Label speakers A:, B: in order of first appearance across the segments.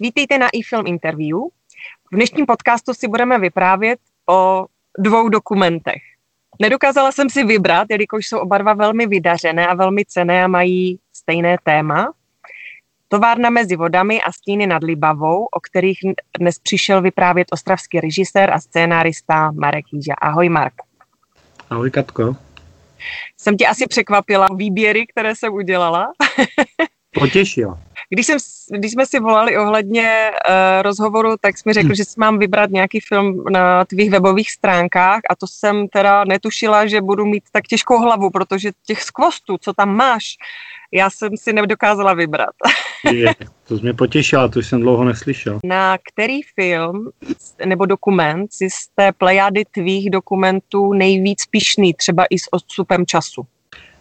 A: Vítejte na iFilm Interview. V dnešním podcastu si budeme vyprávět o dvou dokumentech. Nedokázala jsem si vybrat, jelikož jsou oba dva velmi vydařené a velmi cené a mají stejné téma. Továrna mezi vodami a stíny nad Libavou, o kterých dnes přišel vyprávět ostravský režisér a scénárista Marek Jíža. Ahoj Mark.
B: Ahoj Katko.
A: Jsem tě asi překvapila výběry, které jsem udělala.
B: Potěšila.
A: Když, jsem, když jsme si volali ohledně uh, rozhovoru, tak jsi mi řekl, hmm. že si mám vybrat nějaký film na tvých webových stránkách a to jsem teda netušila, že budu mít tak těžkou hlavu, protože těch skvostů, co tam máš, já jsem si nedokázala vybrat.
B: Je, to mě potěšila, to jsem dlouho neslyšel.
A: Na který film nebo dokument si z té plejady tvých dokumentů nejvíc pišný, třeba i s odstupem času?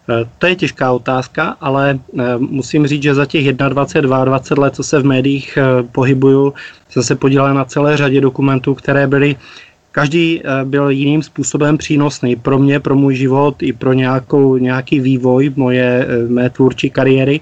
B: Eh, to je těžká otázka, ale eh, musím říct, že za těch 21, 22 let, co se v médiích eh, pohybuju, jsem se podílel na celé řadě dokumentů, které byly Každý byl jiným způsobem přínosný pro mě, pro můj život i pro nějakou, nějaký vývoj moje, mé tvůrčí kariéry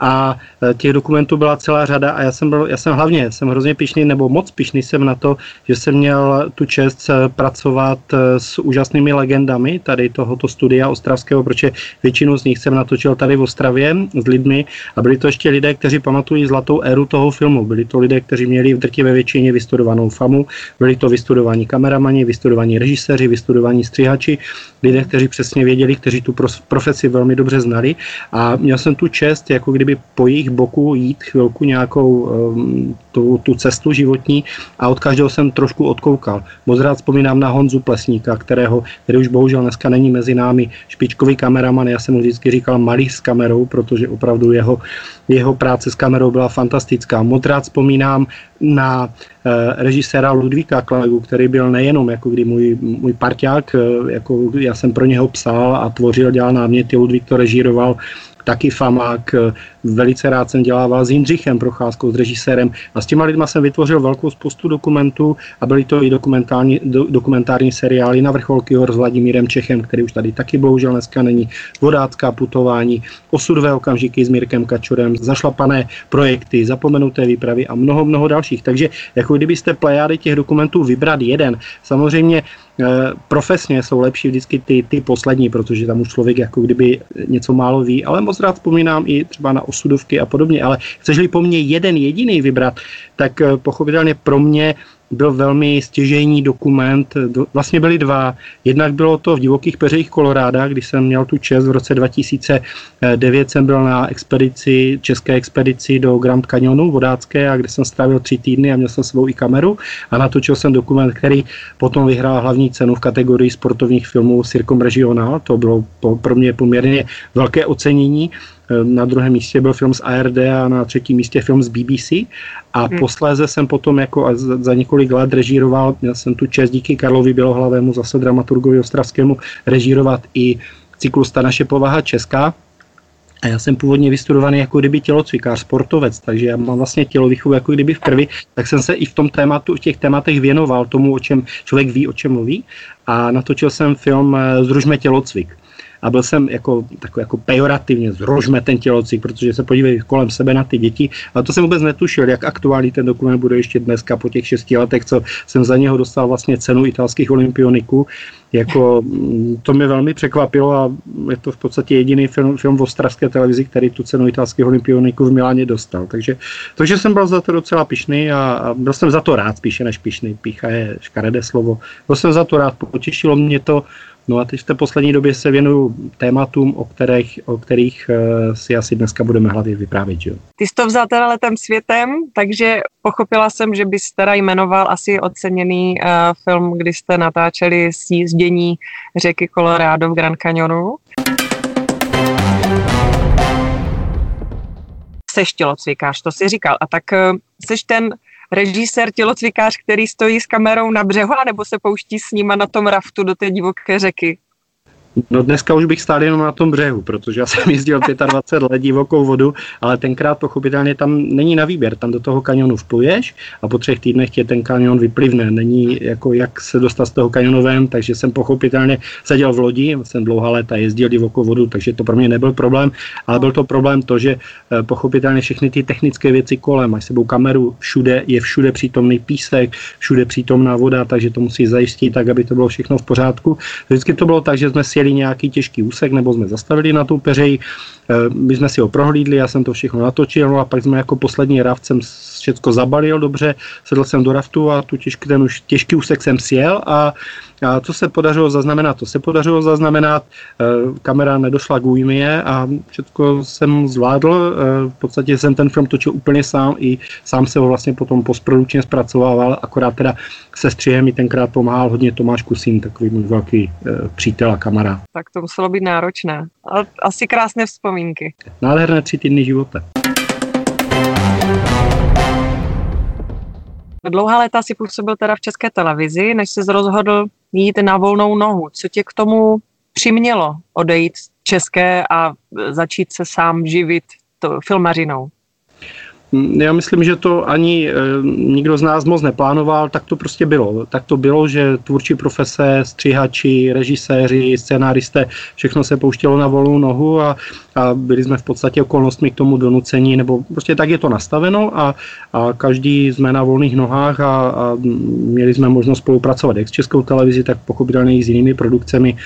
B: a e, těch dokumentů byla celá řada a já jsem, byl, já jsem hlavně, jsem hrozně pišný, nebo moc pišný jsem na to, že jsem měl tu čest e, pracovat e, s úžasnými legendami tady tohoto studia ostravského, protože většinu z nich jsem natočil tady v Ostravě s lidmi a byli to ještě lidé, kteří pamatují zlatou éru toho filmu. Byli to lidé, kteří měli v drtivé většině vystudovanou famu, byli to vystudovaní kameramani, vystudovaní režiséři, vystudovaní střihači, lidé, kteří přesně věděli, kteří tu profesi velmi dobře znali a měl jsem tu čest, jako kdy kdyby po jejich boku jít chvilku nějakou um, tu, tu cestu životní a od každého jsem trošku odkoukal. Moc rád vzpomínám na Honzu Plesníka, kterého, který už bohužel dneska není mezi námi špičkový kameraman. Já jsem mu vždycky říkal malý s kamerou, protože opravdu jeho, jeho práce s kamerou byla fantastická. Moc rád vzpomínám na eh, režiséra Ludvíka Klegu, který byl nejenom jako kdy můj, můj parťák, eh, jako já jsem pro něho psal a tvořil, dělal náměty, Ludvík to režíroval taky famák. Velice rád jsem dělával s Jindřichem Procházkou, s režisérem a s těma lidma jsem vytvořil velkou spoustu dokumentů a byly to i dokumentární, do, dokumentární seriály na vrcholky hor s Vladimírem Čechem, který už tady taky bohužel dneska není, vodácká putování, osudové okamžiky s Mirkem Kačurem, zašlapané projekty, zapomenuté výpravy a mnoho, mnoho dalších. Takže jako kdybyste plejády těch dokumentů vybrat jeden, samozřejmě Eh, profesně jsou lepší vždycky ty, ty poslední, protože tam už člověk jako kdyby něco málo ví, ale moc rád vzpomínám i třeba na osudovky a podobně, ale chceš-li po mně jeden jediný vybrat, tak eh, pochopitelně pro mě byl velmi stěžejní dokument. Vlastně byly dva. Jednak bylo to v divokých peřejích Koloráda, kdy jsem měl tu čest v roce 2009 jsem byl na expedici, české expedici do Grand Canyonu vodácké, a kde jsem strávil tři týdny a měl jsem svou i kameru a natočil jsem dokument, který potom vyhrál hlavní cenu v kategorii sportovních filmů Circum Regional. To bylo pro mě poměrně velké ocenění. Na druhém místě byl film z ARD a na třetím místě film z BBC. A hmm. posléze jsem potom jako za, za několik let režíroval, měl jsem tu čest díky Karlovi Bělohlavému, zase dramaturgovi ostravskému, režírovat i cyklus Ta naše povaha česká, a já jsem původně vystudovaný jako kdyby tělocvikář, sportovec, takže já mám vlastně tělovýchovu jako kdyby v krvi, tak jsem se i v tom tématu, v těch tématech věnoval tomu, o čem člověk ví, o čem mluví. A natočil jsem film eh, Združme tělocvik a byl jsem jako, takový jako pejorativně, zrožme ten tělocvik, protože se podívej kolem sebe na ty děti. A to jsem vůbec netušil, jak aktuální ten dokument bude ještě dneska po těch šesti letech, co jsem za něho dostal vlastně cenu italských olympioniků. Jako, mm, to mě velmi překvapilo a je to v podstatě jediný film, film v ostravské televizi, který tu cenu italských olympioniků v Miláně dostal. Takže, takže jsem byl za to docela pišný a, a byl jsem za to rád spíše než pišný. Pícha je škaredé slovo. Byl jsem za to rád, potěšilo mě to, No a teď v té poslední době se věnuju tématům, o kterých, o kterých uh, si asi dneska budeme hlavně vyprávět. Že?
A: Ty jsi to vzal teda letem světem, takže pochopila jsem, že bys teda jmenoval asi oceněný uh, film, kdy jste natáčeli sjízdění řeky Colorado v Grand Canyonu. Seš tělocvikář, to si říkal. A tak uh, seš ten režisér, tělocvikář, který stojí s kamerou na břehu, nebo se pouští s nima na tom raftu do té divoké řeky?
B: No dneska už bych stál jenom na tom břehu, protože já jsem jezdil 25 let divokou vodu, ale tenkrát pochopitelně tam není na výběr, tam do toho kanionu vpluješ a po třech týdnech tě ten kanion vyplivne. Není jako jak se dostat z toho kanionu ven, takže jsem pochopitelně seděl v lodi, jsem dlouhá léta jezdil divokou vodu, takže to pro mě nebyl problém, ale byl to problém to, že eh, pochopitelně všechny ty technické věci kolem, máš sebou kameru, všude je všude přítomný písek, všude přítomná voda, takže to musí zajistit tak, aby to bylo všechno v pořádku. Vždycky to bylo tak, že jsme sjeli nějaký těžký úsek nebo jsme zastavili na tou peřeji, eh, my jsme si ho prohlídli, já jsem to všechno natočil no a pak jsme jako poslední raft jsem všechno zabalil dobře, sedl jsem do raftu a tu těžký, ten už těžký úsek jsem sjel a a co se podařilo zaznamenat? To se podařilo zaznamenat, eh, kamera nedošla k újmě a všechno jsem zvládl. Eh, v podstatě jsem ten film točil úplně sám i sám se ho vlastně potom postprodukčně zpracovával, akorát teda se střihem mi tenkrát pomáhal hodně Tomáš Kusín, takový můj velký eh, přítel a kamarád.
A: Tak to muselo být náročné, ale asi krásné vzpomínky.
B: Nádherné tři týdny života.
A: Dlouhá léta si působil teda v české televizi, než se rozhodl jít na volnou nohu. Co tě k tomu přimělo odejít z české a začít se sám živit to filmařinou?
B: Já myslím, že to ani e, nikdo z nás moc neplánoval, tak to prostě bylo. Tak to bylo, že tvůrčí profese, stříhači, režiséři, scénáristé, všechno se pouštělo na volnou nohu a, a byli jsme v podstatě okolnostmi k tomu donucení, nebo prostě tak je to nastaveno a, a každý jsme na volných nohách a, a měli jsme možnost spolupracovat jak s Českou televizí, tak pochopitelně i s jinými produkcemi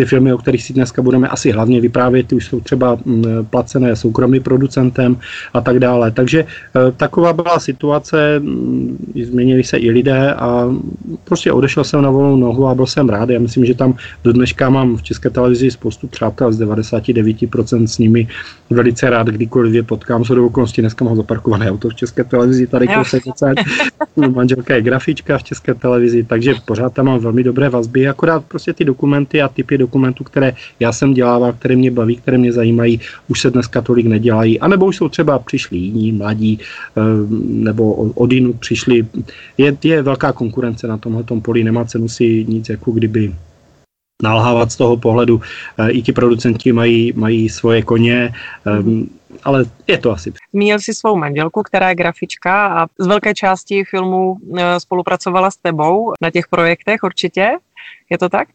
B: ty filmy, o kterých si dneska budeme asi hlavně vyprávět, ty už jsou třeba mm, placené soukromým producentem a tak dále. Takže eh, taková byla situace, mm, změnili se i lidé a prostě odešel jsem na volnou nohu a byl jsem rád. Já myslím, že tam do dneška mám v České televizi spoustu přátel, z 99% s nimi velice rád, kdykoliv je potkám. Jsou do okolností dneska mám zaparkované auto v České televizi, tady kousek manželka je grafička v České televizi, takže pořád tam mám velmi dobré vazby, akorát prostě ty dokumenty a typy dokumentů, které já jsem dělával, které mě baví, které mě zajímají, už se dneska tolik nedělají. A nebo už jsou třeba přišli jiní, mladí, eh, nebo od jinut přišli. Je, je velká konkurence na tomhle poli, nemá cenu si nic jako kdyby nalhávat z toho pohledu. Eh, I ti producenti mají, mají svoje koně, mm. ale je to asi.
A: Zmínil si svou manželku, která je grafička a z velké části filmu spolupracovala s tebou na těch projektech určitě. Je to tak?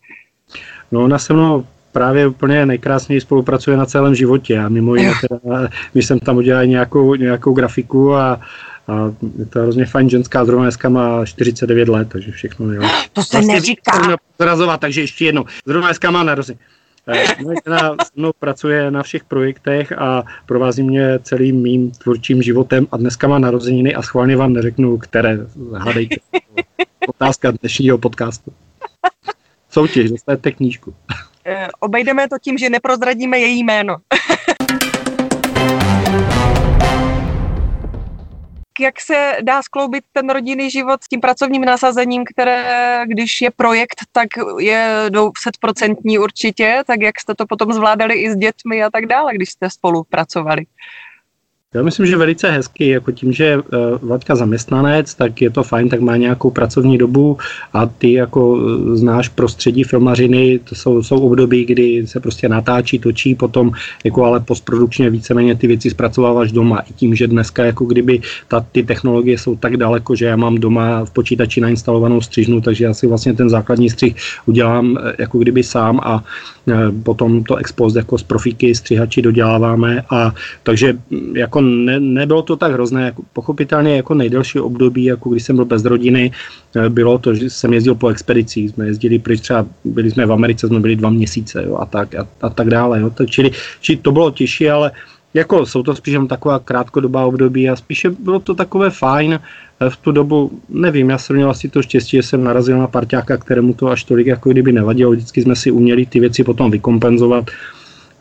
B: No ona se mnou právě úplně nejkrásněji spolupracuje na celém životě a mimo jiné teda, my jsem tam udělal nějakou, nějakou grafiku a, a je to hrozně fajn ženská, zrovna dneska má 49 let, takže všechno jo.
A: To se vlastně neříká.
B: Zrazovat, takže ještě jednou. Zrovna dneska má narozeniny. Eh, moje žena se mnou pracuje na všech projektech a provází mě celým mým tvůrčím životem a dneska má narozeniny a schválně vám neřeknu, které. Hádejte. Otázka dnešního podcastu soutěž, dostanete knížku.
A: E, obejdeme to tím, že neprozradíme její jméno. jak se dá skloubit ten rodinný život s tím pracovním nasazením, které, když je projekt, tak je 200% určitě, tak jak jste to potom zvládali i s dětmi a tak dále, když jste spolupracovali?
B: Já myslím, že velice hezky, jako tím, že uh, Vlaďka zaměstnanec, tak je to fajn, tak má nějakou pracovní dobu a ty jako eh, znáš prostředí filmařiny, to jsou, jsou období, kdy se prostě natáčí, točí, potom jako ale postprodukčně víceméně ty věci zpracováváš doma. I tím, že dneska jako kdyby ta, ty technologie jsou tak daleko, že já mám doma v počítači nainstalovanou střižnu, takže já si vlastně ten základní střih udělám eh, jako kdyby sám a potom to expost jako z profíky střihači doděláváme a takže mm, jako ne, nebylo to tak hrozné, jako, pochopitelně jako nejdelší období, jako když jsem byl bez rodiny, eh, bylo to, že jsem jezdil po expedicích, jsme jezdili pryč třeba, byli jsme v Americe, jsme byli dva měsíce jo, a, tak, a, a tak dále. Jo. Čili, čili to bylo těžší, ale jako jsou to spíš jen taková krátkodobá období a spíše bylo to takové fajn. Eh, v tu dobu, nevím, já jsem měl asi to štěstí, že jsem narazil na parťáka, kterému to až tolik jako kdyby nevadilo. Vždycky jsme si uměli ty věci potom vykompenzovat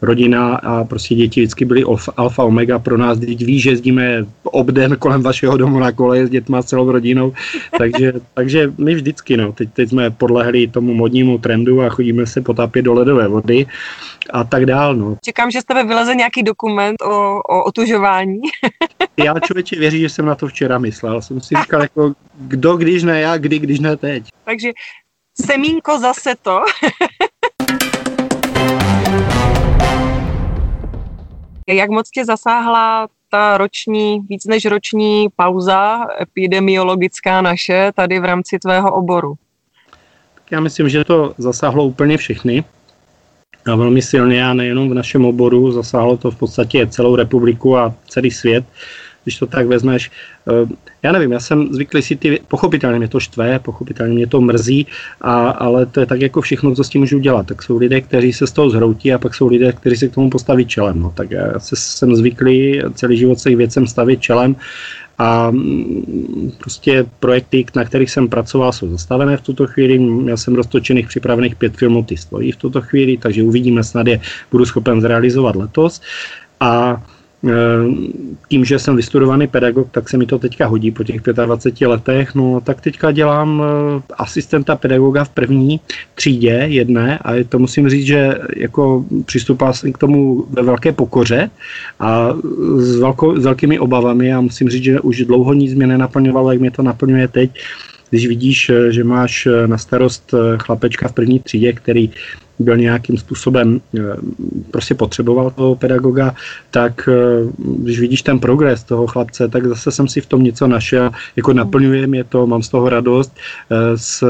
B: rodina a prostě děti vždycky byly alfa omega pro nás. Teď ví, že jezdíme obden kolem vašeho domu na kole s dětma celou rodinou, takže, takže my vždycky, no, teď, teď jsme podlehli tomu modnímu trendu a chodíme se potápět do ledové vody a tak dál. No.
A: Čekám, že z tebe vyleze nějaký dokument o, o otužování.
B: já člověče věří, že jsem na to včera myslel. Jsem si říkal, jako, kdo když ne já, kdy, když ne teď.
A: Takže semínko zase to. Jak moc tě zasáhla ta roční, víc než roční pauza epidemiologická naše tady v rámci tvého oboru?
B: Tak já myslím, že to zasáhlo úplně všechny a velmi silně a nejenom v našem oboru, zasáhlo to v podstatě celou republiku a celý svět když to tak vezmeš. Eh, já nevím, já jsem zvyklý si ty, pochopitelně mě to štve, pochopitelně mě to mrzí, a, ale to je tak jako všechno, co s tím můžu dělat. Tak jsou lidé, kteří se z toho zhroutí a pak jsou lidé, kteří se k tomu postaví čelem. No, tak já se, jsem zvyklý celý život se k věcem stavit čelem a mm, prostě projekty, na kterých jsem pracoval, jsou zastavené v tuto chvíli. Já jsem roztočených připravených pět filmů, ty stojí v tuto chvíli, takže uvidíme, snad je budu schopen zrealizovat letos. A tím, že jsem vystudovaný pedagog, tak se mi to teďka hodí po těch 25 letech. No tak teďka dělám eh, asistenta pedagoga v první třídě jedné a to musím říct, že jako přistupal jsem k tomu ve velké pokoře a s, velko, s velkými obavami a musím říct, že už dlouho nic mě nenaplňovalo, jak mě to naplňuje teď když vidíš, eh, že máš na starost chlapečka v první třídě, který byl nějakým způsobem, eh, prostě potřeboval toho pedagoga, tak eh, když vidíš ten progres toho chlapce, tak zase jsem si v tom něco našel, jako naplňuje mě to, mám z toho radost. Eh, s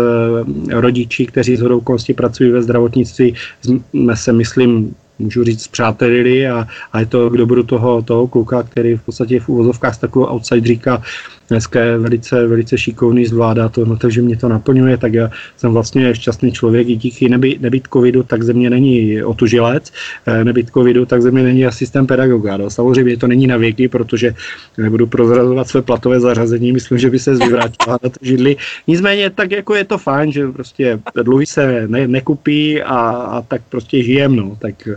B: rodiči, kteří z hodou pracují ve zdravotnictví, jsme se, myslím, můžu říct, přátelili a, a je to k dobru toho, toho kluka, který v podstatě v úvozovkách z takového outsideríka dneska je velice, velice šikovný, zvládá to, no, takže mě to naplňuje, tak já jsem vlastně šťastný člověk i díky nebýt covidu, tak ze mě není otužilec, eh, nebýt covidu, tak ze mě není asistent pedagoga. No. Samozřejmě to není na věky, protože nebudu prozrazovat své platové zařazení, myslím, že by se zvyvrátila na to židli. Nicméně tak jako je to fajn, že prostě dluhy se ne, nekupí a, a tak prostě žijem, no, tak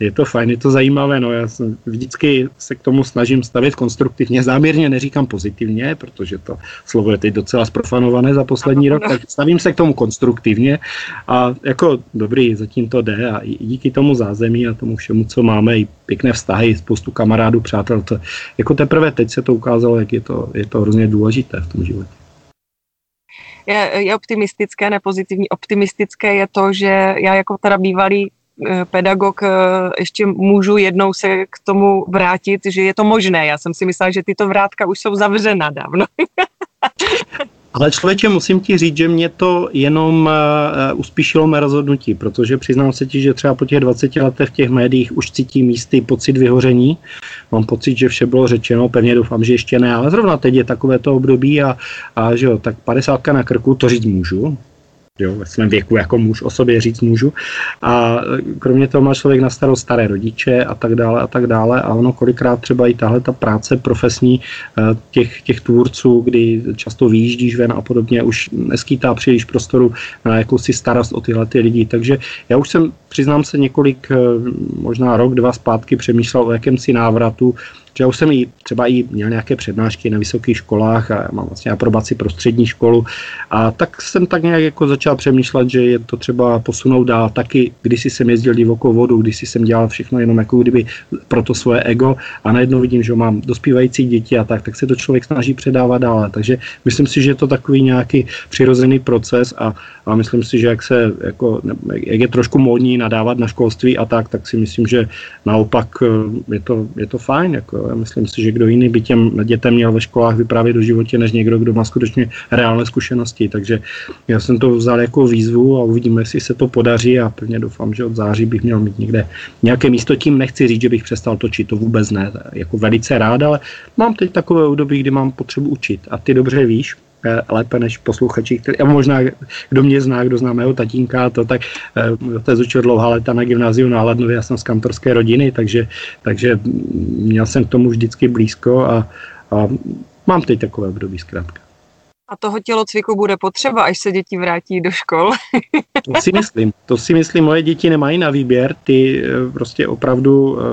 B: je to fajn, je to zajímavé, no já jsem, vždycky se k tomu snažím stavět konstruktivně, záměrně neříkám pozitivně, protože to slovo je teď docela sprofanované za poslední rok, tak stavím se k tomu konstruktivně a jako dobrý, zatím to jde a i díky tomu zázemí a tomu všemu, co máme, i pěkné vztahy, spoustu kamarádů, přátel, to, jako teprve teď se to ukázalo, jak je to, je to hrozně důležité v tom životě
A: je, je optimistické, nepozitivní. Optimistické je to, že já jako teda bývalý pedagog, eh, ještě můžu jednou se k tomu vrátit, že je to možné. Já jsem si myslela, že tyto vrátka už jsou zavřena dávno.
B: Ale člověče, musím ti říct, že mě to jenom uh, uspíšilo mé rozhodnutí, protože přiznám se ti, že třeba po těch 20 letech v těch médiích už cítím jistý pocit vyhoření. Mám pocit, že vše bylo řečeno, pevně doufám, že ještě ne, ale zrovna teď je takové to období a, a že jo, tak 50 na krku, to říct můžu, jo, ve svém věku jako muž o sobě říct můžu. A kromě toho má člověk na starost staré rodiče a tak dále a tak dále a ono kolikrát třeba i tahle ta práce profesní eh, těch, těch tvůrců, kdy často vyjíždíš ven a podobně, už neskýtá příliš prostoru na jakousi starost o tyhle ty lidi. Takže já už jsem, přiznám se, několik, eh, možná rok, dva zpátky přemýšlel o jakémsi návratu že já už jsem i třeba i měl nějaké přednášky na vysokých školách a mám vlastně aprobaci pro střední školu a tak jsem tak nějak jako začal přemýšlet, že je to třeba posunout dál. Taky když jsem jezdil divokou vodu, když jsem dělal všechno jenom jako kdyby pro to svoje ego a najednou vidím, že mám dospívající děti a tak, tak se to člověk snaží předávat dále. Takže myslím si, že je to takový nějaký přirozený proces a, a myslím si, že jak se jako, jak je trošku módní nadávat na školství a tak, tak si myslím, že naopak eh, je to, je to fajn. Jako, já myslím si, že kdo jiný by těm dětem měl ve školách vyprávět do životě, než někdo, kdo má skutečně reálné zkušenosti. Takže já jsem to vzal jako výzvu a uvidíme, jestli se to podaří a pevně doufám, že od září bych měl mít někde nějaké místo. Tím nechci říct, že bych přestal točit, to vůbec ne. Jako velice rád, ale mám teď takové období, kdy mám potřebu učit. A ty dobře víš, lépe než posluchači, který, a možná kdo mě zná, kdo zná mého tatínka, to tak eh, to je učil dlouhá léta na gymnáziu na Hladnově, já jsem z kantorské rodiny, takže, takže měl jsem k tomu vždycky blízko a, a mám teď takové období zkrátka.
A: A toho tělocviku bude potřeba, až se děti vrátí do škol.
B: to si myslím. To si myslím, moje děti nemají na výběr. Ty eh, prostě opravdu eh,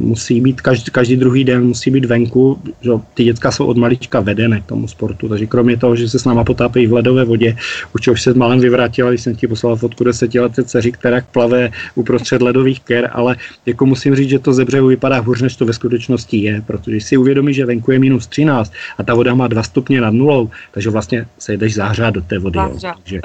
B: musí být, každý, každý druhý den musí být venku. Že ty děcka jsou od malička vedené k tomu sportu, takže kromě toho, že se s náma potápejí v ledové vodě, už už se malem vyvrátila, když jsem ti poslal fotku desetileté dceři, která plave uprostřed ledových ker, ale jako musím říct, že to ze břehu vypadá hůř, než to ve skutečnosti je, protože si uvědomí, že venku je minus 13 a ta voda má 2 stupně nad nulou, takže vlastně se jdeš zahřát do té vody. Jo. Takže,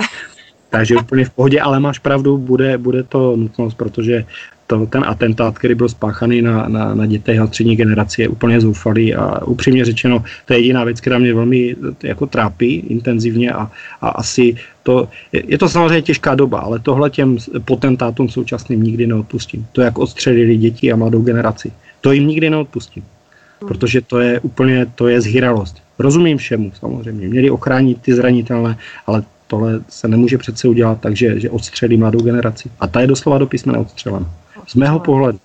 B: takže úplně v pohodě, ale máš pravdu, bude, bude to nutnost, protože to, ten atentát, který byl spáchaný na, na, na dětech a střední generaci, je úplně zoufalý a upřímně řečeno, to je jediná věc, která mě velmi jako trápí intenzivně a, a asi to, je to samozřejmě těžká doba, ale tohle těm potentátům současným nikdy neodpustím. To, jak odstřelili děti a mladou generaci, to jim nikdy neodpustím. Protože to je úplně, to je zhýralost. Rozumím všemu samozřejmě. Měli ochránit ty zranitelné, ale tohle se nemůže přece udělat tak, že, že odstřelí mladou generaci. A ta je doslova do písmene odstřelena. Z mého pohledu.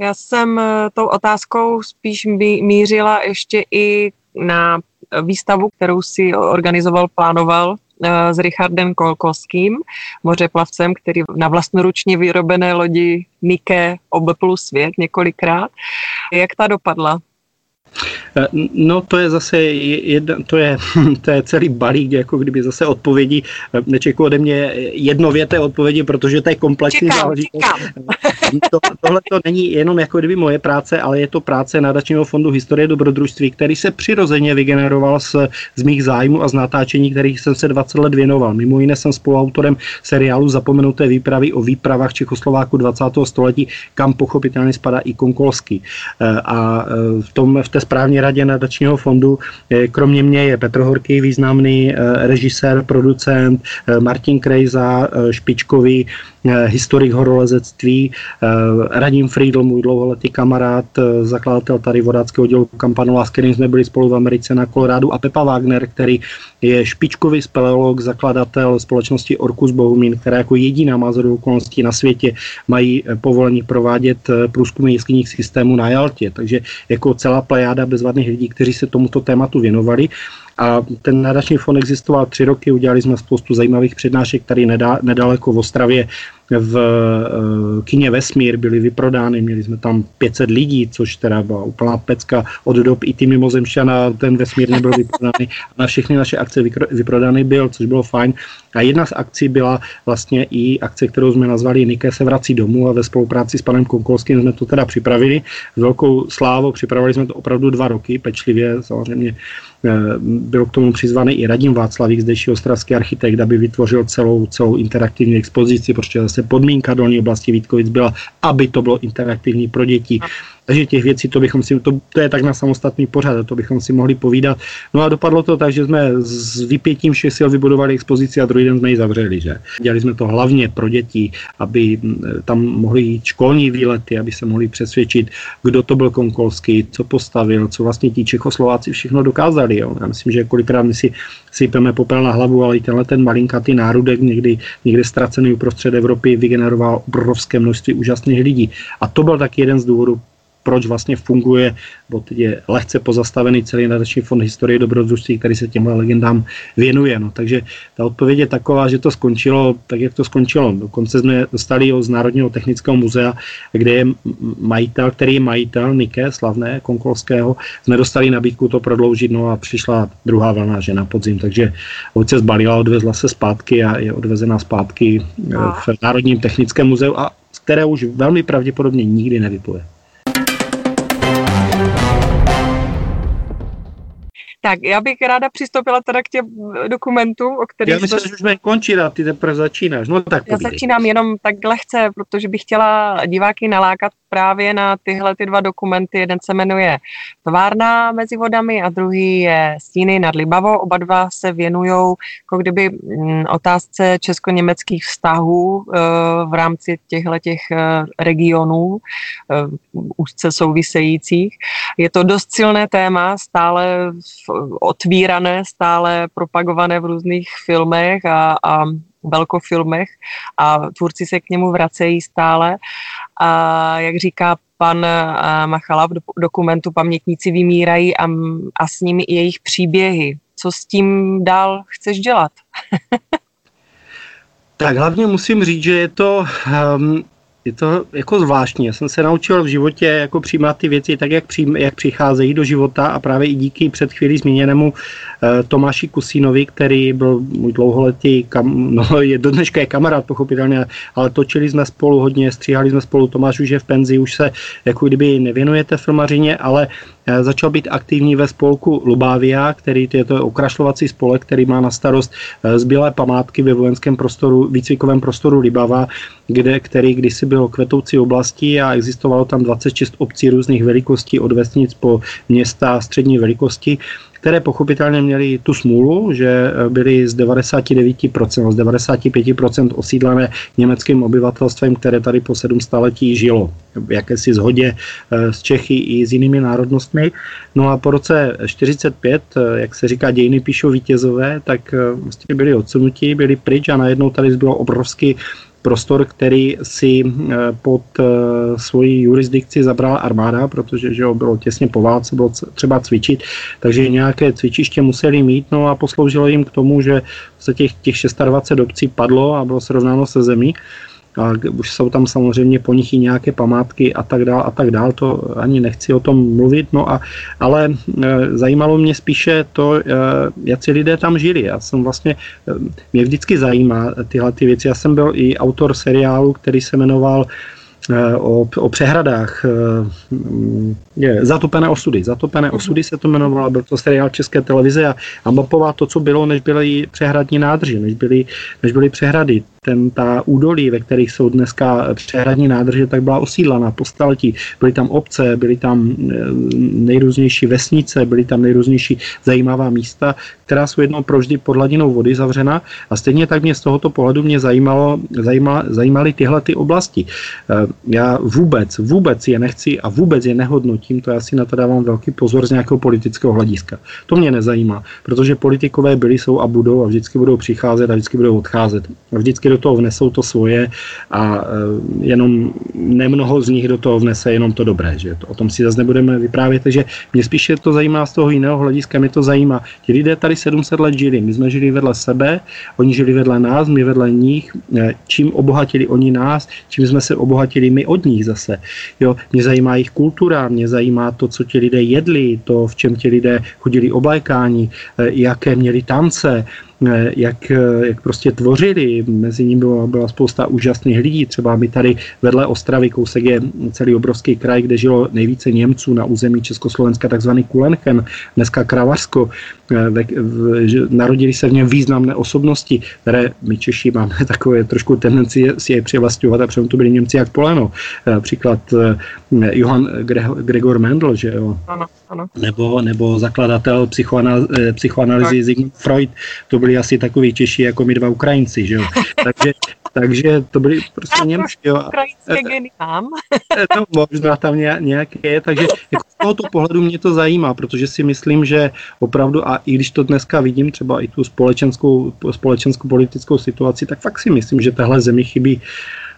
A: Já jsem eh, tou otázkou spíš mířila ještě i na výstavu, kterou si organizoval, plánoval s Richardem Kolkovským, mořeplavcem, který na vlastnoručně vyrobené lodi Nike obepl svět několikrát. Jak ta dopadla?
B: Eh, no to je zase jedna, to je, to je celý balík, jako kdyby zase odpovědi, eh, nečeku ode mě jednověté odpovědi, protože to je komplexní záležitost. To, tohle to není jenom jako kdyby moje práce, ale je to práce nadačního fondu historie dobrodružství, který se přirozeně vygeneroval z, z mých zájmů a z natáčení, kterých jsem se 20 let věnoval. Mimo jiné jsem spoluautorem seriálu Zapomenuté výpravy o výpravách Čechoslováku 20. století, kam pochopitelně spadá i Konkolský. Eh, a v, tom, v té správní radě nadačního fondu. Kromě mě je Petr Horký, významný eh, režisér, producent, eh, Martin Krejza, eh, špičkový historik horolezectví, Radim Friedl, můj dlouholetý kamarád, zakladatel tady vodáckého dělu Kampanova, s kterým jsme byli spolu v Americe na Kolorádu a Pepa Wagner, který je špičkový speleolog, zakladatel společnosti Orkus Bohumín, která jako jediná má okolností na světě mají povolení provádět průzkumy jeskyních systémů na Jaltě. Takže jako celá plejáda bezvadných lidí, kteří se tomuto tématu věnovali. A ten nadační fond existoval tři roky, udělali jsme spoustu zajímavých přednášek tady nedaleko v Ostravě v uh, kině Vesmír byly vyprodány, měli jsme tam 500 lidí, což teda byla úplná pecka od dob i ty mimozemšťana, ten Vesmír nebyl vyprodaný a na všechny naše akce vyprodaný byl, což bylo fajn. A jedna z akcí byla vlastně i akce, kterou jsme nazvali Nike se vrací domů a ve spolupráci s panem Konkolským jsme to teda připravili. S velkou slávou připravili jsme to opravdu dva roky, pečlivě, samozřejmě byl k tomu přizvaný i Radim Václavík, zdejší ostravský architekt, aby vytvořil celou, celou interaktivní expozici, protože zase podmínka dolní oblasti Vítkovic byla, aby to bylo interaktivní pro děti. Takže těch věcí, to bychom si, to, to je tak na samostatný pořad, to bychom si mohli povídat. No a dopadlo to tak, že jsme s vypětím všech sil vybudovali expozici a druhý den jsme ji zavřeli, že? Dělali jsme to hlavně pro děti, aby tam mohli jít školní výlety, aby se mohli přesvědčit, kdo to byl Konkolský, co postavil, co vlastně ti Čechoslováci všechno dokázali. Jo. Já myslím, že kolikrát my si sypeme popel na hlavu, ale i tenhle ten malinkatý nárudek někdy, někde ztracený uprostřed Evropy vygeneroval obrovské množství úžasných lidí. A to byl tak jeden z důvodů, proč vlastně funguje, bo je lehce pozastavený celý nadační fond historie dobrodružství, který se těmhle legendám věnuje. No, takže ta odpověď je taková, že to skončilo tak, jak to skončilo. Dokonce jsme dostali z Národního technického muzea, kde je majitel, který je majitel Nike, slavné Konkolského, jsme dostali nabídku to prodloužit, no a přišla druhá vlna žena podzim, takže hoď se zbalila, odvezla se zpátky a je odvezená zpátky no. v Národním technickém muzeu a které už velmi pravděpodobně nikdy nevypluje.
A: Tak, já bych ráda přistoupila teda k těm dokumentům, o kterých...
B: Já myslím, to... že už jsme končit a ty teprve začínáš. No tak
A: Já začínám jenom tak lehce, protože bych chtěla diváky nalákat právě na tyhle ty dva dokumenty. Jeden se jmenuje Tvárna mezi vodami a druhý je Stíny nad Libavou. Oba dva se věnují jako kdyby mm, otázce česko-německých vztahů eh, v rámci těchto těch eh, regionů eh, úzce souvisejících. Je to dost silné téma, stále otvírané, stále propagované v různých filmech a, a velkofilmech a tvůrci se k němu vracejí stále. A jak říká pan Machala v dokumentu Pamětníci vymírají a, a s nimi i jejich příběhy. Co s tím dál chceš dělat?
B: tak hlavně musím říct, že je to um, je to jako zvláštní. Já jsem se naučil v životě jako přijímat ty věci tak, jak, přijím, jak přicházejí do života a právě i díky před chvílí zmíněnému uh, Tomáši Kusínovi, který byl můj dlouholetý, kam, no je do dneška je kamarád pochopitelně, ale točili jsme spolu hodně, stříhali jsme spolu, Tomáš už je v penzi, už se jako kdyby nevěnujete filmařině, ale začal být aktivní ve spolku Lubávia, který je to okrašlovací spolek, který má na starost zbylé památky ve vojenském prostoru, výcvikovém prostoru Libava, kde, který kdysi byl kvetoucí oblastí a existovalo tam 26 obcí různých velikostí od vesnic po města střední velikosti které pochopitelně měly tu smůlu, že byly z 99%, z 95% osídlené německým obyvatelstvem, které tady po sedm staletí žilo. V jakési zhodě eh, s Čechy i s jinými národnostmi. No a po roce 45, eh, jak se říká, dějiny píšou vítězové, tak vlastně byli odsunutí, byli pryč a najednou tady zbylo obrovský prostor, který si eh, pod eh, svoji jurisdikci zabrala armáda, protože že bylo těsně po válce, bylo třeba cvičit, takže nějaké cvičiště museli mít, no a posloužilo jim k tomu, že se těch, těch 26 obcí padlo a bylo srovnáno se zemí a už jsou tam samozřejmě po nich i nějaké památky a tak dál a tak dál, to ani nechci o tom mluvit, no a, ale e, zajímalo mě spíše to, e, jak si lidé tam žili. Já jsem vlastně, e, mě vždycky zajímá tyhle ty věci. Já jsem byl i autor seriálu, který se jmenoval o, o přehradách je, Zatopené osudy. Zatopené mhm. osudy se to jmenovalo, byl to seriál České televize a, a mapoval to, co bylo, než byly přehradní nádrže, než byly, než byly přehrady ten, ta údolí, ve kterých jsou dneska přehradní nádrže, tak byla osídlena po staletí. Byly tam obce, byly tam eh, nejrůznější vesnice, byly tam nejrůznější zajímavá místa, která jsou jednou proždy pod hladinou vody zavřena a stejně tak mě z tohoto pohledu mě zajímalo, zajímalo, zajímaly tyhle ty oblasti. Já vůbec, vůbec je nechci a vůbec je nehodnotím, to já si na to dávám velký pozor z nějakého politického hlediska. To mě nezajímá, protože politikové byli, jsou a budou a vždycky budou přicházet a vždycky budou odcházet. A vždycky do toho vnesou to svoje a e, jenom nemnoho z nich do toho vnese jenom to dobré. Že? O tom si zase nebudeme vyprávět, takže mě spíše to zajímá z toho jiného hlediska, mě to zajímá. Ti lidé tady 700 let žili, my jsme žili vedle sebe, oni žili vedle nás, my vedle nich, e, čím obohatili oni nás, čím jsme se obohatili my od nich zase. Jo, mě zajímá jejich kultura, mě zajímá to, co ti lidé jedli, to, v čem ti lidé chodili oblékání, e, jaké měli tance, Eh, jak, eh, jak prostě tvořili. Mezi nimi byla, byla spousta úžasných lidí. Třeba my tady vedle Ostravy kousek je celý obrovský kraj, kde žilo nejvíce Němců na území Československa, takzvaný Kulenchen, dneska Kravařsko. Eh, v, v, narodili se v něm významné osobnosti, které my Češi máme takové trošku tendenci si je přivlastňovat a přitom to byli Němci jak poleno. Například Johann Gregor Mendel, že jo? Ano, ano. Nebo, nebo zakladatel psychoanalýzy Sigmund Freud, to byli asi takový Češi jako my dva Ukrajinci, že jo. Takže, takže to byli prostě Němci, jo.
A: Ukrajinské geny mám.
B: No, možná tam nějaké je, takže jako z tohoto pohledu mě to zajímá, protože si myslím, že opravdu, a i když to dneska vidím, třeba i tu společenskou, společenskou politickou situaci, tak fakt si myslím, že tahle zemi chybí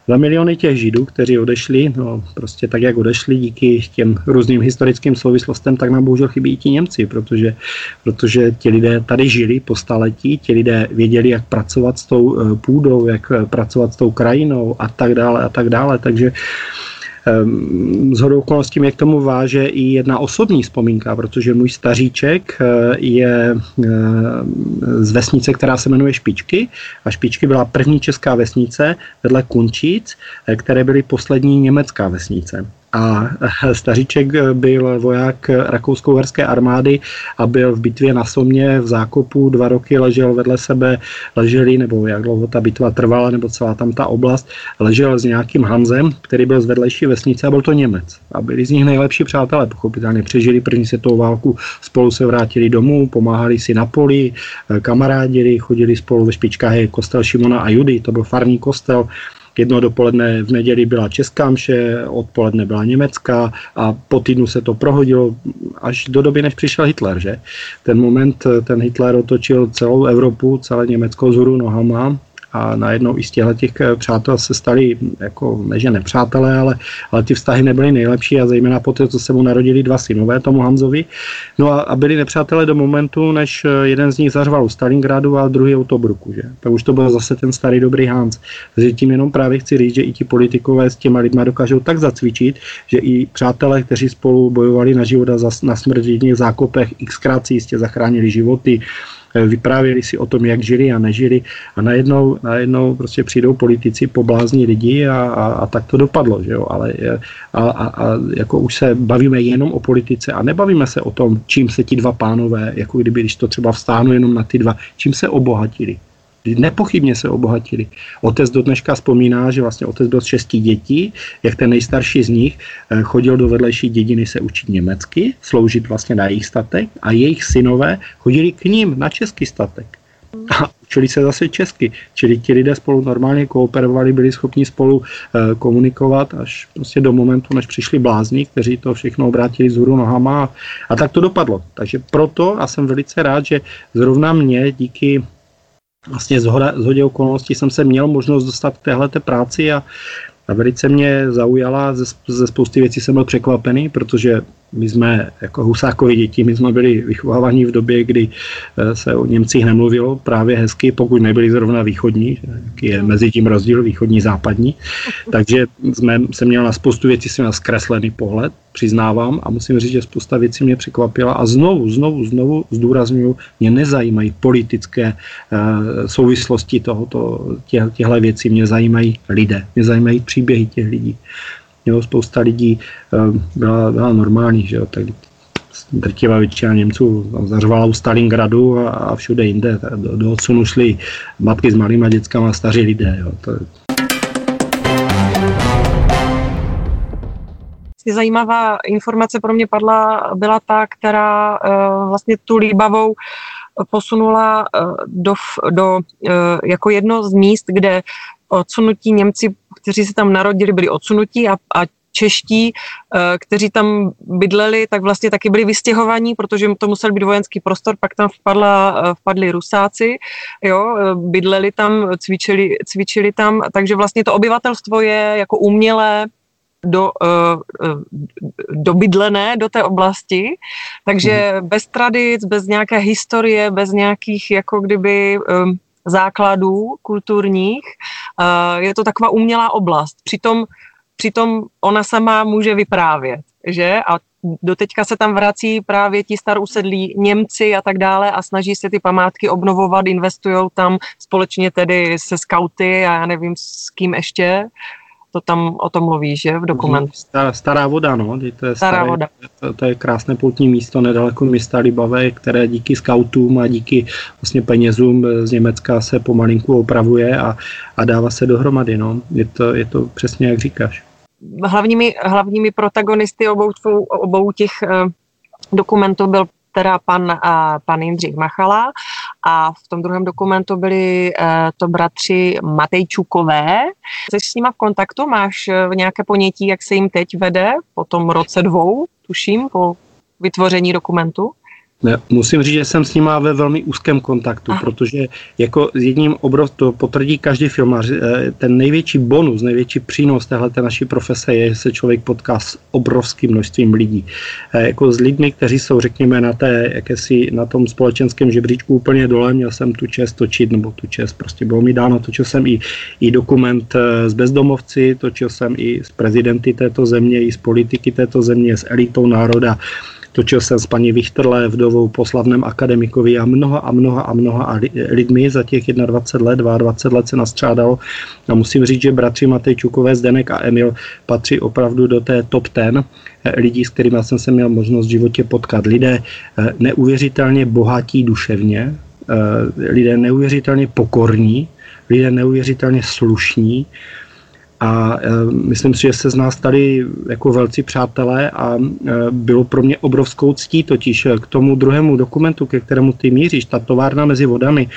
B: Dva miliony těch židů, kteří odešli, no prostě tak, jak odešli díky těm různým historickým souvislostem, tak nám bohužel chybí i ti Němci, protože, protože ti lidé tady žili po staletí, ti lidé věděli, jak pracovat s tou eh, půdou, jak eh, pracovat s tou krajinou a tak dále a tak dále, takže z hodou okolností mě k tomu váže i jedna osobní vzpomínka, protože můj staříček eh, je eh, z vesnice, která se jmenuje Špičky a Špičky byla první česká vesnice vedle Kunčic, eh, které byly poslední německá vesnice. A staříček byl voják rakousko-uherské armády a byl v bitvě na Somě v zákopu, dva roky ležel vedle sebe, leželi, nebo jak dlouho ta bitva trvala, nebo celá tam ta oblast, ležel s nějakým Hanzem, který byl z vedlejší vesnice a byl to Němec. A byli z nich nejlepší přátelé, pochopitelně přežili první světovou válku, spolu se vrátili domů, pomáhali si na poli, kamarádili, chodili spolu ve špičkách kostel Šimona a Judy, to byl farní kostel, Jedno dopoledne v neděli byla česká mše, odpoledne byla německá a po týdnu se to prohodilo až do doby, než přišel Hitler. Že? Ten moment ten Hitler otočil celou Evropu, celé Německo z hůru nohama a najednou i z těchto těch eh, přátel se stali, jako ne že nepřátelé, ale, ale ty vztahy nebyly nejlepší a zejména po té, co se mu narodili dva synové tomu Hanzovi. No a, a byli nepřátelé do momentu, než eh, jeden z nich zařval u Stalingradu a druhý u Tobruku. Že? Tak už to byl zase ten starý dobrý Hans. Takže tím jenom právě chci říct, že i ti politikové s těma lidma dokážou tak zacvičit, že i přátelé, kteří spolu bojovali na život a na smrt v jedných zákopech, xkrát si jistě zachránili životy, vyprávěli si o tom, jak žili a nežili a najednou, najednou prostě přijdou politici, poblázní lidi a, a, a tak to dopadlo, že jo, ale a, a, a jako už se bavíme jenom o politice a nebavíme se o tom, čím se ti dva pánové, jako kdyby, když to třeba vstáhnu jenom na ty dva, čím se obohatili. Nepochybně se obohatili. Otec do dneška vzpomíná, že vlastně otec byl z šesti dětí, jak ten nejstarší z nich eh, chodil do vedlejší dědiny se učit německy, sloužit vlastně na jejich statek a jejich synové chodili k ním na český statek. A učili se zase česky. Čili ti lidé spolu normálně kooperovali, byli schopni spolu e, komunikovat až prostě do momentu, než přišli blázni, kteří to všechno obrátili z hůru nohama a, a tak to dopadlo. Takže proto a jsem velice rád, že zrovna mě díky vlastně z hodě okolností jsem se měl možnost dostat k téhle práci a, a velice mě zaujala, ze, ze spousty věcí jsem byl překvapený, protože my jsme jako husákovi děti, my jsme byli vychováváni v době, kdy eh, se o Němcích nemluvilo právě hezky, pokud nebyli zrovna východní, je mezi tím rozdíl východní, západní. Takže jsme, se měl na spoustu věcí jsem měl zkreslený pohled, přiznávám, a musím říct, že spousta věcí mě překvapila a znovu, znovu, znovu zdůraznuju, mě nezajímají politické uh, souvislosti tohoto, tě, těchto věcí, mě zajímají lidé, mě zajímají příběhy těch lidí jo, spousta lidí eh, byla, byla normální, že jo, tak drtivá většina Němců zařvala u Stalingradu a, a všude jinde. Do, do odsunu šli matky s malýma dětskama, staří lidé. Jo. To,
A: zajímavá informace pro mě padla, byla ta, která uh, vlastně tu líbavou posunula uh, do, do uh, jako jedno z míst, kde odsunutí Němci kteří se tam narodili, byli odsunutí a, a čeští, eh, kteří tam bydleli, tak vlastně taky byli vystěhovaní, protože to musel být vojenský prostor, pak tam vpadla, eh, vpadli rusáci, jo, eh, bydleli tam, cvičili, cvičili tam, takže vlastně to obyvatelstvo je jako umělé do, dobydlené do té oblasti, takže hmm. bez tradic, bez nějaké historie, bez nějakých jako kdyby základů kulturních. Eh, je to taková umělá oblast. Přitom, přitom ona sama může vyprávět, že? A doteďka se tam vrací právě ti starousedlí Němci a tak dále a snaží se ty památky obnovovat, investují tam společně tedy se skauty a já nevím s kým ještě to tam o tom mluví, že v dokumentu.
B: Stará, stará voda, no. To je,
A: stará staré, voda.
B: To, to je krásné poutní místo nedaleko města Libavé, které díky skautům a díky vlastně penězům z Německa se pomalinku opravuje a, a dává se dohromady, no. Je to, je to přesně jak říkáš.
A: Hlavními, hlavními protagonisty obou, obou těch uh, dokumentů byl teda pan, uh, pan Jindřich Machala a v tom druhém dokumentu byli uh, to bratři Matejčukové. Jsi s nima v kontaktu? Máš uh, nějaké ponětí, jak se jim teď vede po tom roce dvou, tuším, po vytvoření dokumentu?
B: Ne, musím říct, že jsem s nima ve velmi úzkém kontaktu, Aha. protože jako s jedním obrov, to potvrdí každý filmář, eh, ten největší bonus, největší přínos téhle naší profese je, že se člověk potká s obrovským množstvím lidí. Eh, jako s lidmi, kteří jsou, řekněme, na, té, jakési, na tom společenském žebříčku úplně dole, měl jsem tu čest točit, nebo tu čest, prostě bylo mi dáno, točil jsem i, i dokument s eh, bezdomovci, točil jsem i s prezidenty této země, i s politiky této země, s elitou národa, Točil jsem s paní Vichterle, vdovou po slavném akademikovi a mnoha a mnoha a mnoha lidmi za těch 21 let, 22 let se nastřádalo. A musím říct, že bratři Matejčukové, Zdenek a Emil patří opravdu do té top ten eh, lidí, s kterými jsem se měl možnost v životě potkat. Lidé eh, neuvěřitelně bohatí duševně, eh, lidé neuvěřitelně pokorní, lidé neuvěřitelně slušní, a e, myslím si, že se z nás stali jako velcí přátelé a e, bylo pro mě obrovskou ctí totiž k tomu druhému dokumentu, ke kterému ty míříš, ta továrna mezi vodami,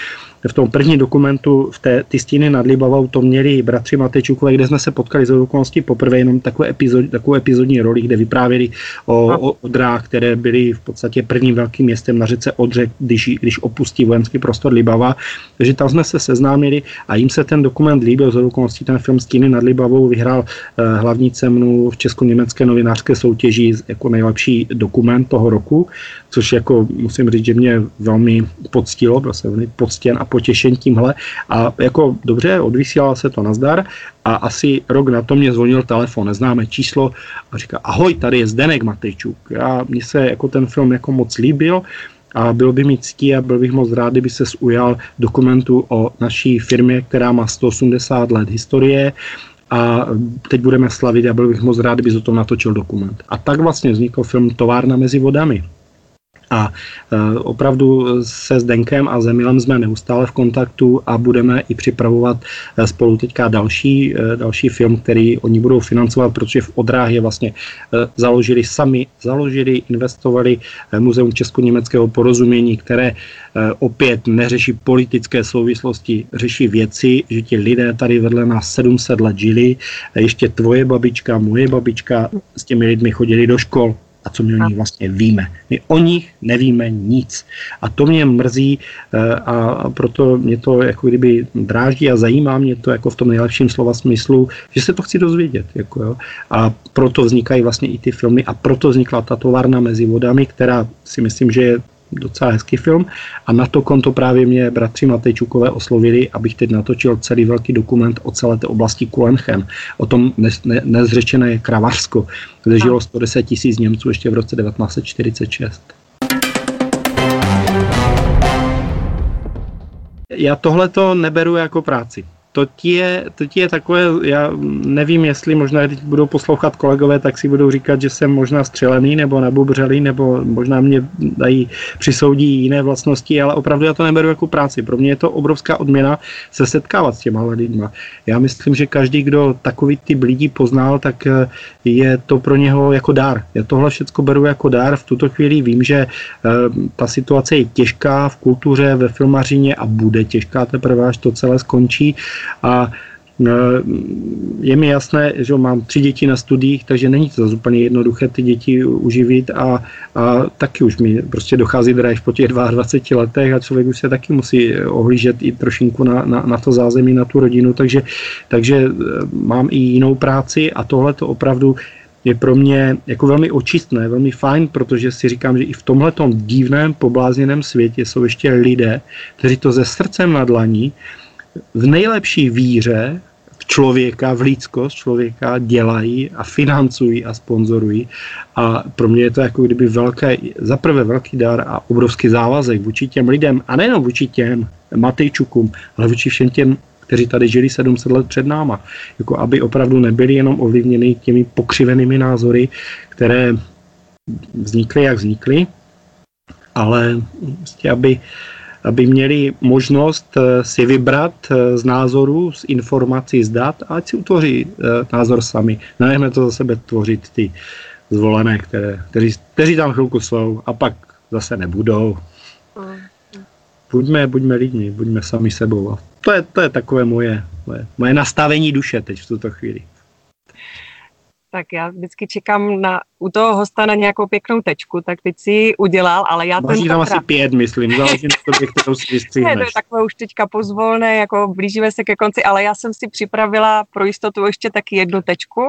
B: v tom prvním dokumentu v té ty stíny nad Libavou to měli bratři Matečukové, kde jsme se potkali z okolností poprvé jenom takové epizod, takovou epizodní roli, kde vyprávěli o, o Odrách, které byly v podstatě prvním velkým městem na řece Odře, když, když opustí vojenský prostor Libava. Takže tam jsme se seznámili a jim se ten dokument líbil, z okolností ten film Stíny nad Libavou vyhrál eh, hlavní cenu v česko-německé novinářské soutěži jako nejlepší dokument toho roku, což jako musím říct, že mě velmi poctilo, byl jsem velmi poctěn a potěšen tímhle. A jako dobře, odvysílal se to nazdar a asi rok na to mě zvonil telefon, neznáme číslo a říká, ahoj, tady je Zdenek Matejčuk. Já, mně se jako ten film jako moc líbil, a bylo by mi ctí a byl bych moc rád, kdyby se ujal dokumentu o naší firmě, která má 180 let historie a teď budeme slavit a byl bych moc rád, kdyby o tom natočil dokument. A tak vlastně vznikl film Továrna mezi vodami. A e, opravdu se s Denkem a Zemilem jsme neustále v kontaktu a budeme i připravovat e, spolu teďka další, e, další film, který oni budou financovat, protože v Odráhě vlastně založili sami, založili, investovali Muzeum česko-německého porozumění, které opět neřeší politické souvislosti, řeší věci, že ti lidé tady vedle nás 700 let žili, ještě tvoje babička, moje babička s těmi lidmi chodili do škol, a co my o nich vlastně víme. My o nich nevíme nic. A to mě mrzí eh, a proto mě to jako kdyby dráždí a zajímá mě to jako v tom nejlepším slova smyslu, že se to chci dozvědět. Jako jo. A proto vznikají vlastně i ty filmy a proto vznikla ta továrna mezi vodami, která si myslím, že je docela hezký film. A na to konto právě mě bratři Matejčukové oslovili, abych teď natočil celý velký dokument o celé té oblasti Kulenchen, o tom ne, ne, nezřečené Kravarsko, kde žilo 110 tisíc Němců ještě v roce 1946. Já tohle to neberu jako práci to ti, je, to ti je takové, já nevím, jestli možná, když budou poslouchat kolegové, tak si budou říkat, že jsem možná střelený nebo nabubřelý, nebo možná mě dají, přisoudí jiné vlastnosti, ale opravdu já to neberu jako práci. Pro mě je to obrovská odměna se setkávat s těma lidma. Já myslím, že každý, kdo takový typ lidí poznal, tak eh, je to pro něho jako dár. Já tohle všechno beru jako dár. V tuto chvíli vím, že eh, ta situace je těžká v kultuře, ve filmařině a bude těžká teprve, až to celé skončí a je mi jasné, že mám tři děti na studiích, takže není to zase úplně jednoduché ty děti uživit a, a taky už mi prostě dochází drive po těch 22 letech a člověk už se taky musí ohlížet i trošinku na, na, na to zázemí, na tu rodinu, takže, takže e, mám i jinou práci a tohle to opravdu je pro mě jako velmi očistné, velmi fajn, protože si říkám, že i v tomhle divném, poblázněném světě jsou ještě lidé, kteří to ze srdcem na dlaní v nejlepší víře v člověka, v lidskost člověka dělají a financují a sponzorují. A pro mě je to jako kdyby velké, zaprvé velký dar a obrovský závazek vůči těm lidem, a nejenom vůči těm Matejčukům, ale vůči všem těm kteří tady žili 700 let před náma. Jako aby opravdu nebyli jenom ovlivněni těmi pokřivenými názory, které vznikly, jak vznikly, ale prostě aby aby měli možnost eh, si vybrat eh, z názoru, z informací, z dat a ať si utvoří eh, názor sami. Nenechme to za sebe tvořit ty zvolené, které, kteří, kteří tam chvilku jsou a pak zase nebudou. Buďme, buďme lidmi, buďme sami sebou. A to je, to je takové moje, moje, moje nastavení duše teď v tuto chvíli
A: tak já vždycky čekám na, u toho hosta na nějakou pěknou tečku, tak teď si ji udělal, ale já
B: Máš tam asi pět, myslím, záleží na tobě, kterou si
A: vystříhneš. Ne, to je takové už teďka pozvolné, jako blížíme se ke konci, ale já jsem si připravila pro jistotu ještě taky jednu tečku.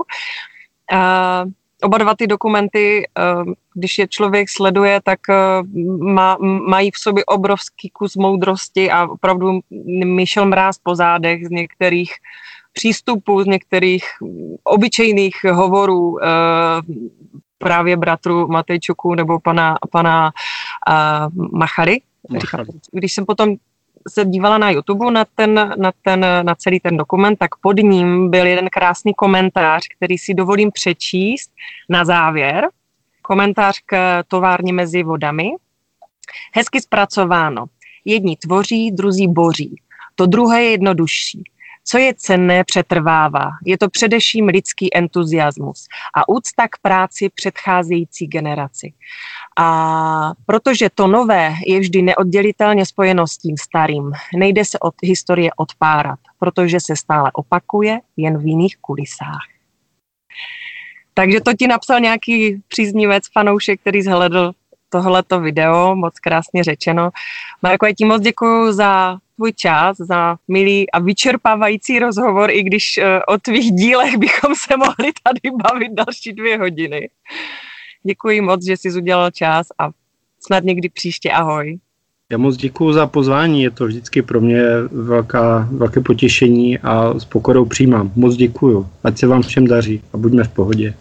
A: Uh, oba dva ty dokumenty, uh, když je člověk sleduje, tak uh, má, mají v sobě obrovský kus moudrosti a opravdu myšel mráz po zádech z některých uh, přístupů, z některých obyčejných hovorů eh, právě bratru Matejčuku nebo pana, pana eh, Machary. Když jsem potom se dívala na YouTube na, ten, na, ten, na celý ten dokument, tak pod ním byl jeden krásný komentář, který si dovolím přečíst na závěr. Komentář k továrně mezi vodami. Hezky zpracováno. Jedni tvoří, druzí boří. To druhé je jednodušší. Co je cenné, přetrvává. Je to především lidský entuziasmus a úcta k práci předcházející generaci. A protože to nové je vždy neoddělitelně spojeno s tím starým, nejde se od historie odpárat, protože se stále opakuje jen v jiných kulisách. Takže to ti napsal nějaký příznivec, fanoušek, který zhledl tohleto video, moc krásně řečeno. Marko, já ti moc děkuji za tvůj čas, za milý a vyčerpávající rozhovor, i když uh, o tvých dílech bychom se mohli tady bavit další dvě hodiny. Děkuji moc, že jsi udělal čas a snad někdy příště ahoj.
B: Já moc děkuji za pozvání, je to vždycky pro mě velká, velké potěšení a s pokorou přijímám. Moc děkuji, ať se vám všem daří a buďme v pohodě.